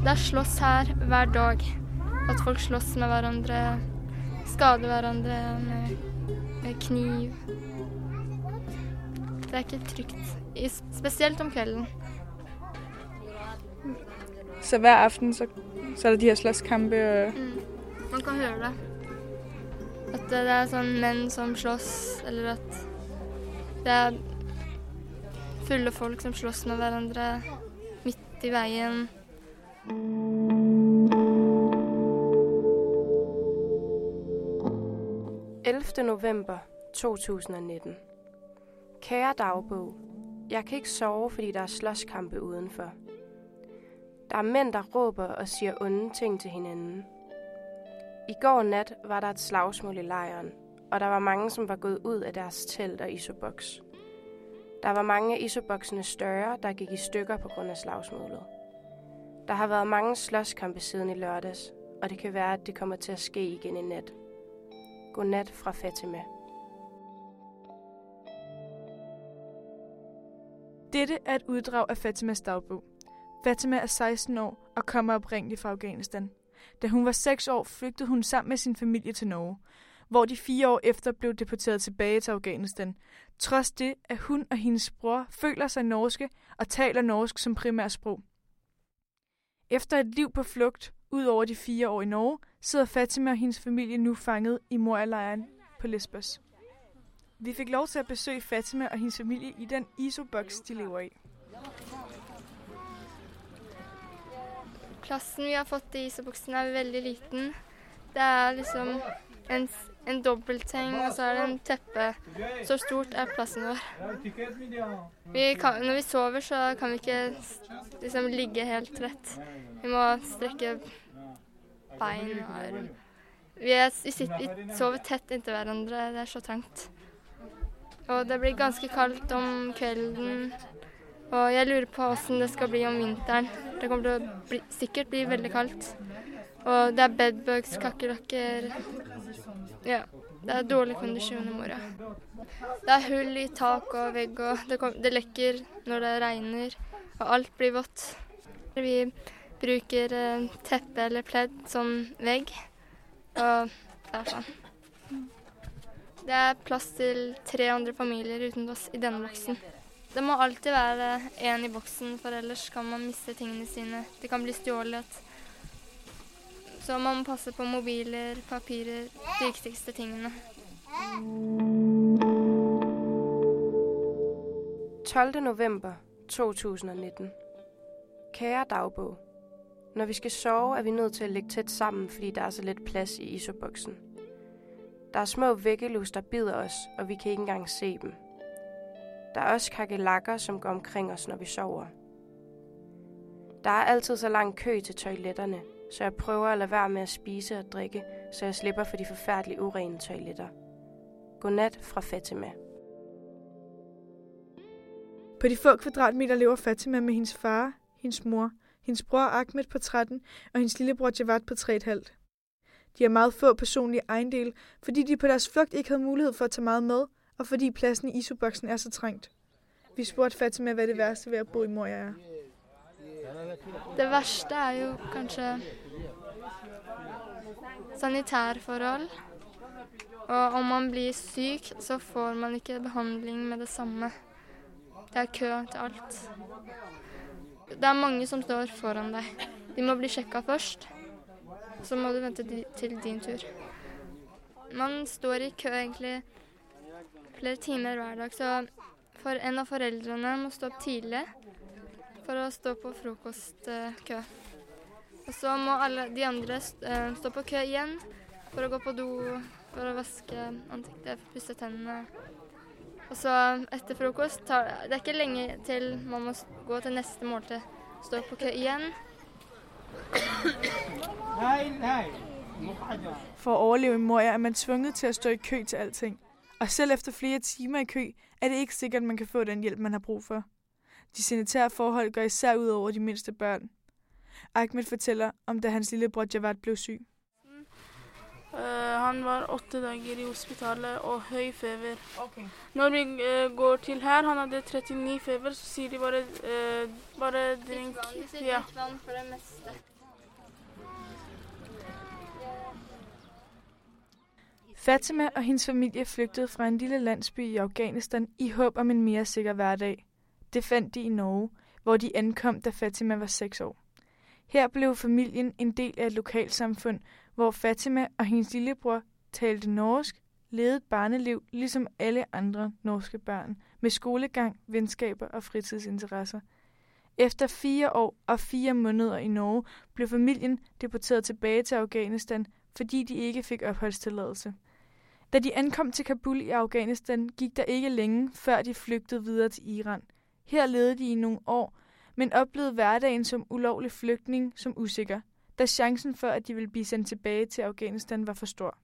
Det er slåss her hver dag. At folk slåss med hverandre, skader hverandre med, med kniv. Det er ikke trygt. Spesielt om kvelden. Så hver aften, så, så er der de her slåskampe? Og... Mm. Man kan høre det. At det er sånn menn som slåss, eller at det er fulle folk som slåss med hverandre midt i veien. 11. november 2019. Kære dagbog, jeg kan ikke sove, fordi der er slåskampe udenfor. Der er mænd, der råber og siger onde ting til hinanden. I går nat var der et slagsmål i lejren, og der var mange, som var gået ud af deres telt og isoboks. Der var mange af isoboksene større, der gik i stykker på grund af slagsmålet. Der har været mange slåskampe siden i lørdags, og det kan være, at det kommer til at ske igen i nat. Godnat fra Fatima. Dette er et uddrag af Fatimas dagbog. Fatima er 16 år og kommer oprindeligt fra Afghanistan. Da hun var 6 år, flygtede hun sammen med sin familie til Norge, hvor de fire år efter blev deporteret tilbage til Afghanistan. Trods det, at hun og hendes bror føler sig norske og taler norsk som primærsprog. Efter et liv på flugt, ud over de fire år i Norge, sidder Fatima og hendes familie nu fanget i Moria-lejren på Lesbos. Vi fik lov til at besøge Fatima og hendes familie i den isoboks, de lever i. Plassen vi har fått i isoboksen er veldig liten. Det er liksom en, en dobbeltseng, og så er det en teppe. Så stort er plassen vår. Vi kan, når vi sover, så kan vi ikke liksom ligge helt rett. Vi må strekke bein og arm. Vi, er, vi, sitter, vi sover tett inntil hverandre. Det er så trangt. Og det blir ganske kaldt om kvelden. Og jeg lurer på åssen det skal bli om vinteren. Det kommer til å bli, sikkert bli veldig kaldt. Og det er bedbugs, kakerlakker Ja. Det er dårlig kondisjon i morgen. Det er hull i tak og vegg, og det, kom, det lekker når det regner. Og alt blir vått. Vi bruker eh, teppe eller pledd som vegg. Og det er sånn. Det er plass til tre andre familier uten oss i denne boksen. Det må alltid være én i boksen, for ellers kan man miste tingene sine. Det kan bli stjålet. Så man må passe på mobiler, papirer, de viktigste tingene. 12. november 2019. Kære dagbog. Når vi skal sove, er vi nødt til at ligge tæt sammen, fordi der er så lidt plads i isoboksen. Der er små væggelus, der bider os, og vi kan ikke engang se dem. Der er også kakelakker, som går omkring os, når vi sover. Der er altid så lang kø til toiletterne, så jeg prøver at lade være med at spise og drikke, så jeg slipper for de forfærdelige urene toiletter. Godnat fra Fatima. På de få kvadratmeter lever Fatima med hendes far, hendes mor, hendes bror Ahmed på 13 og hendes lillebror Javad på 3,5. De har meget få personlige ejendele, fordi de på deres flugt ikke havde mulighed for at tage meget med, og fordi pladsen i isoboksen er så trængt. Vi spurgte Fatima, hvad det værste ved at bo i Moria er. Det værste er jo kanskje sanitærforhold. Og om man blir syk, så får man ikke behandling med det samme. Det er kø til alt. Det er mange som står foran deg. De må bli sjekka først. Så må du vente til din tur. Man står i kø egentlig flere timer hver dag, så for en av foreldrene må stå opp tidlig for å stå på frokostkø. Og så må alle de andre eh, stå på kø igjen for å gå på do, for å vaske ansiktet, pusse tennene. Og så etter frokost tar Det er ikke lenge til man må gå til neste måltid. Stå på kø igjen. For at overleve i Moria er man tvunget til at stå i kø til alting. Og selv efter flere timer i kø, er det ikke sikkert, at man kan få den hjælp, man har brug for. De sanitære forhold går især ud over de mindste børn. Ahmed fortæller om da hans lillebror Javad blev syg. Uh, han var åtte dager i hospitalet og høy feber. Okay. Når vi uh, går til her, han hadde 39 feber, så sier de bare, uh, bare drink Litt vann, ja. vann for det meste. Fatima og hendes familie flygtede fra en lille landsby i Afghanistan i håb om en mere sikker hverdag. Det fandt de i Norge, hvor de ankom, da Fatima var 6 år. Her blev familien en del af et lokalsamfund, hvor Fatima og hendes lillebror talte norsk, levede et barneliv ligesom alle andre norske børn, med skolegang, venskaber og fritidsinteresser. Efter fire år og fire måneder i Norge blev familien deporteret tilbage til Afghanistan, fordi de ikke fik opholdstilladelse. Da de ankom til Kabul i Afghanistan, gik der ikke længe, før de flygtede videre til Iran. Her levede de i nogle år, men oplevede hverdagen som ulovlig flygtning som usikker, da chancen for, at de ville blive sendt tilbage til Afghanistan var for stor.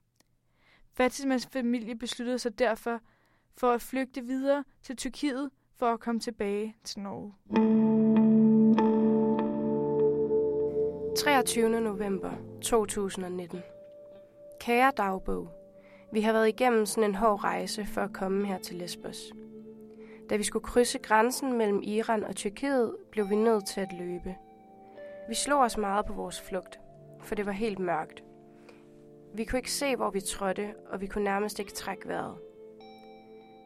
Fatimas familie besluttede sig derfor for at flygte videre til Tyrkiet for at komme tilbage til Norge. 23. november 2019. Kære dagbog, vi har været igennem sådan en hård rejse for at komme her til Lesbos. Da vi skulle krydse grænsen mellem Iran og Tyrkiet, blev vi nødt til at løbe. Vi slog os meget på vores flugt, for det var helt mørkt. Vi kunne ikke se, hvor vi trådte, og vi kunne nærmest ikke trække vejret.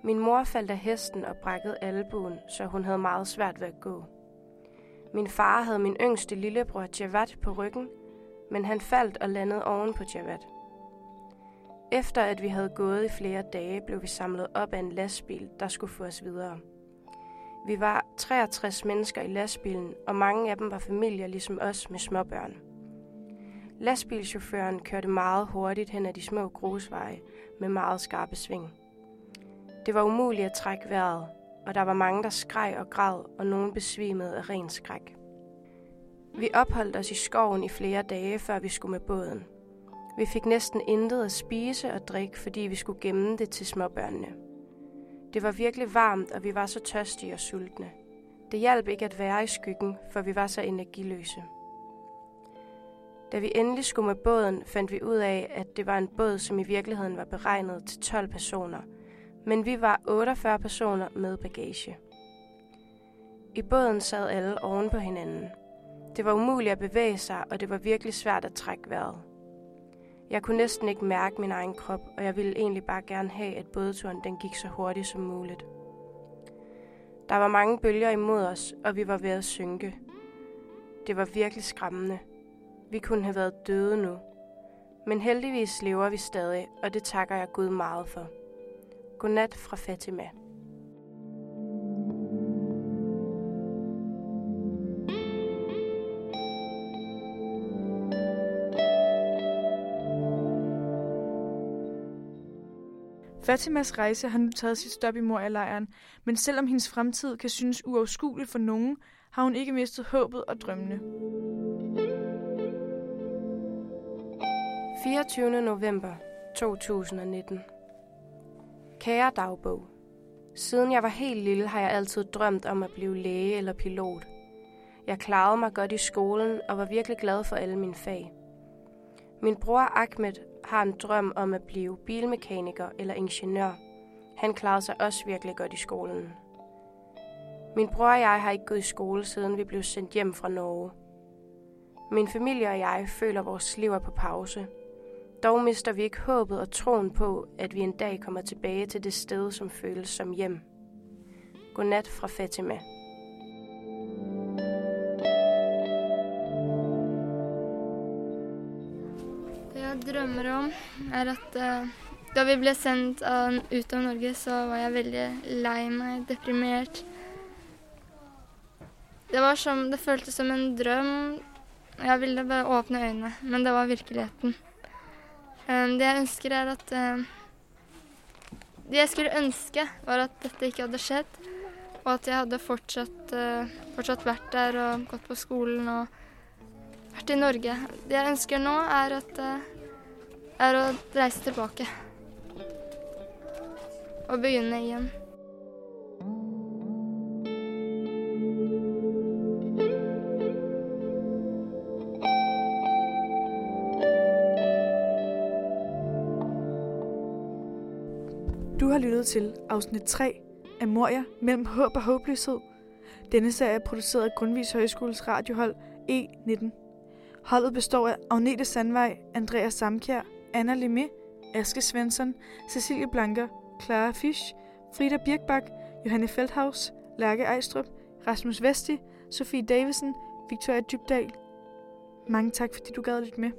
Min mor faldt af hesten og brækkede albuen, så hun havde meget svært ved at gå. Min far havde min yngste lillebror Javad på ryggen, men han faldt og landede oven på Javad. Efter at vi havde gået i flere dage, blev vi samlet op af en lastbil, der skulle få os videre. Vi var 63 mennesker i lastbilen, og mange af dem var familier ligesom os med småbørn. Lastbilchaufføren kørte meget hurtigt hen ad de små grusveje med meget skarpe sving. Det var umuligt at trække vejret, og der var mange, der skreg og græd, og nogen besvimede af ren skræk. Vi opholdt os i skoven i flere dage, før vi skulle med båden. Vi fik næsten intet at spise og drikke, fordi vi skulle gemme det til småbørnene. Det var virkelig varmt, og vi var så tørstige og sultne. Det hjalp ikke at være i skyggen, for vi var så energiløse. Da vi endelig skulle med båden, fandt vi ud af, at det var en båd, som i virkeligheden var beregnet til 12 personer, men vi var 48 personer med bagage. I båden sad alle oven på hinanden. Det var umuligt at bevæge sig, og det var virkelig svært at trække vejret. Jeg kunne næsten ikke mærke min egen krop, og jeg ville egentlig bare gerne have, at bådeturen den gik så hurtigt som muligt. Der var mange bølger imod os, og vi var ved at synke. Det var virkelig skræmmende. Vi kunne have været døde nu. Men heldigvis lever vi stadig, og det takker jeg Gud meget for. Godnat fra Fatima. Fatimas rejse har nu taget sit stop i Moria-lejren, men selvom hendes fremtid kan synes uafskuelig for nogen, har hun ikke mistet håbet og drømmene. 24. november 2019. Kære dagbog. Siden jeg var helt lille, har jeg altid drømt om at blive læge eller pilot. Jeg klarede mig godt i skolen og var virkelig glad for alle mine fag. Min bror Ahmed har en drøm om at blive bilmekaniker eller ingeniør. Han klarede sig også virkelig godt i skolen. Min bror og jeg har ikke gået i skole, siden vi blev sendt hjem fra Norge. Min familie og jeg føler, at vores liv er på pause. Dog mister vi ikke håbet og troen på, at vi en dag kommer tilbage til det sted, som føles som hjem. Godnat fra Fatima. Drømmer om, er at uh, da vi ble sendt av, ut av Norge, så var jeg veldig lei meg, deprimert. Det, var som, det føltes som en drøm. Jeg ville bare åpne øynene, men det var virkeligheten. Um, det jeg ønsker, er at uh, Det jeg skulle ønske, var at dette ikke hadde skjedd, og at jeg hadde fortsatt, uh, fortsatt vært der og gått på skolen og vært i Norge. Det jeg ønsker nå, er at uh, er å reise tilbake. Og begynne igjen. Du har lyttet til afsnit 3 af Moria mellem håb og håbløshed. Denne serie er produceret af Grundvis Højskoles radiohold E19. Holdet består af Agnete Sandvej, Andreas Samkjær, Anna Lemé, Aske Svensson, Cecilie Blanker, Clara Fisch, Frida Birkbak, Johanne Feldhaus, Lærke Ejstrup, Rasmus Vesti, Sofie Davisen, Victoria Dybdal. Mange tak, fordi du gad lidt med.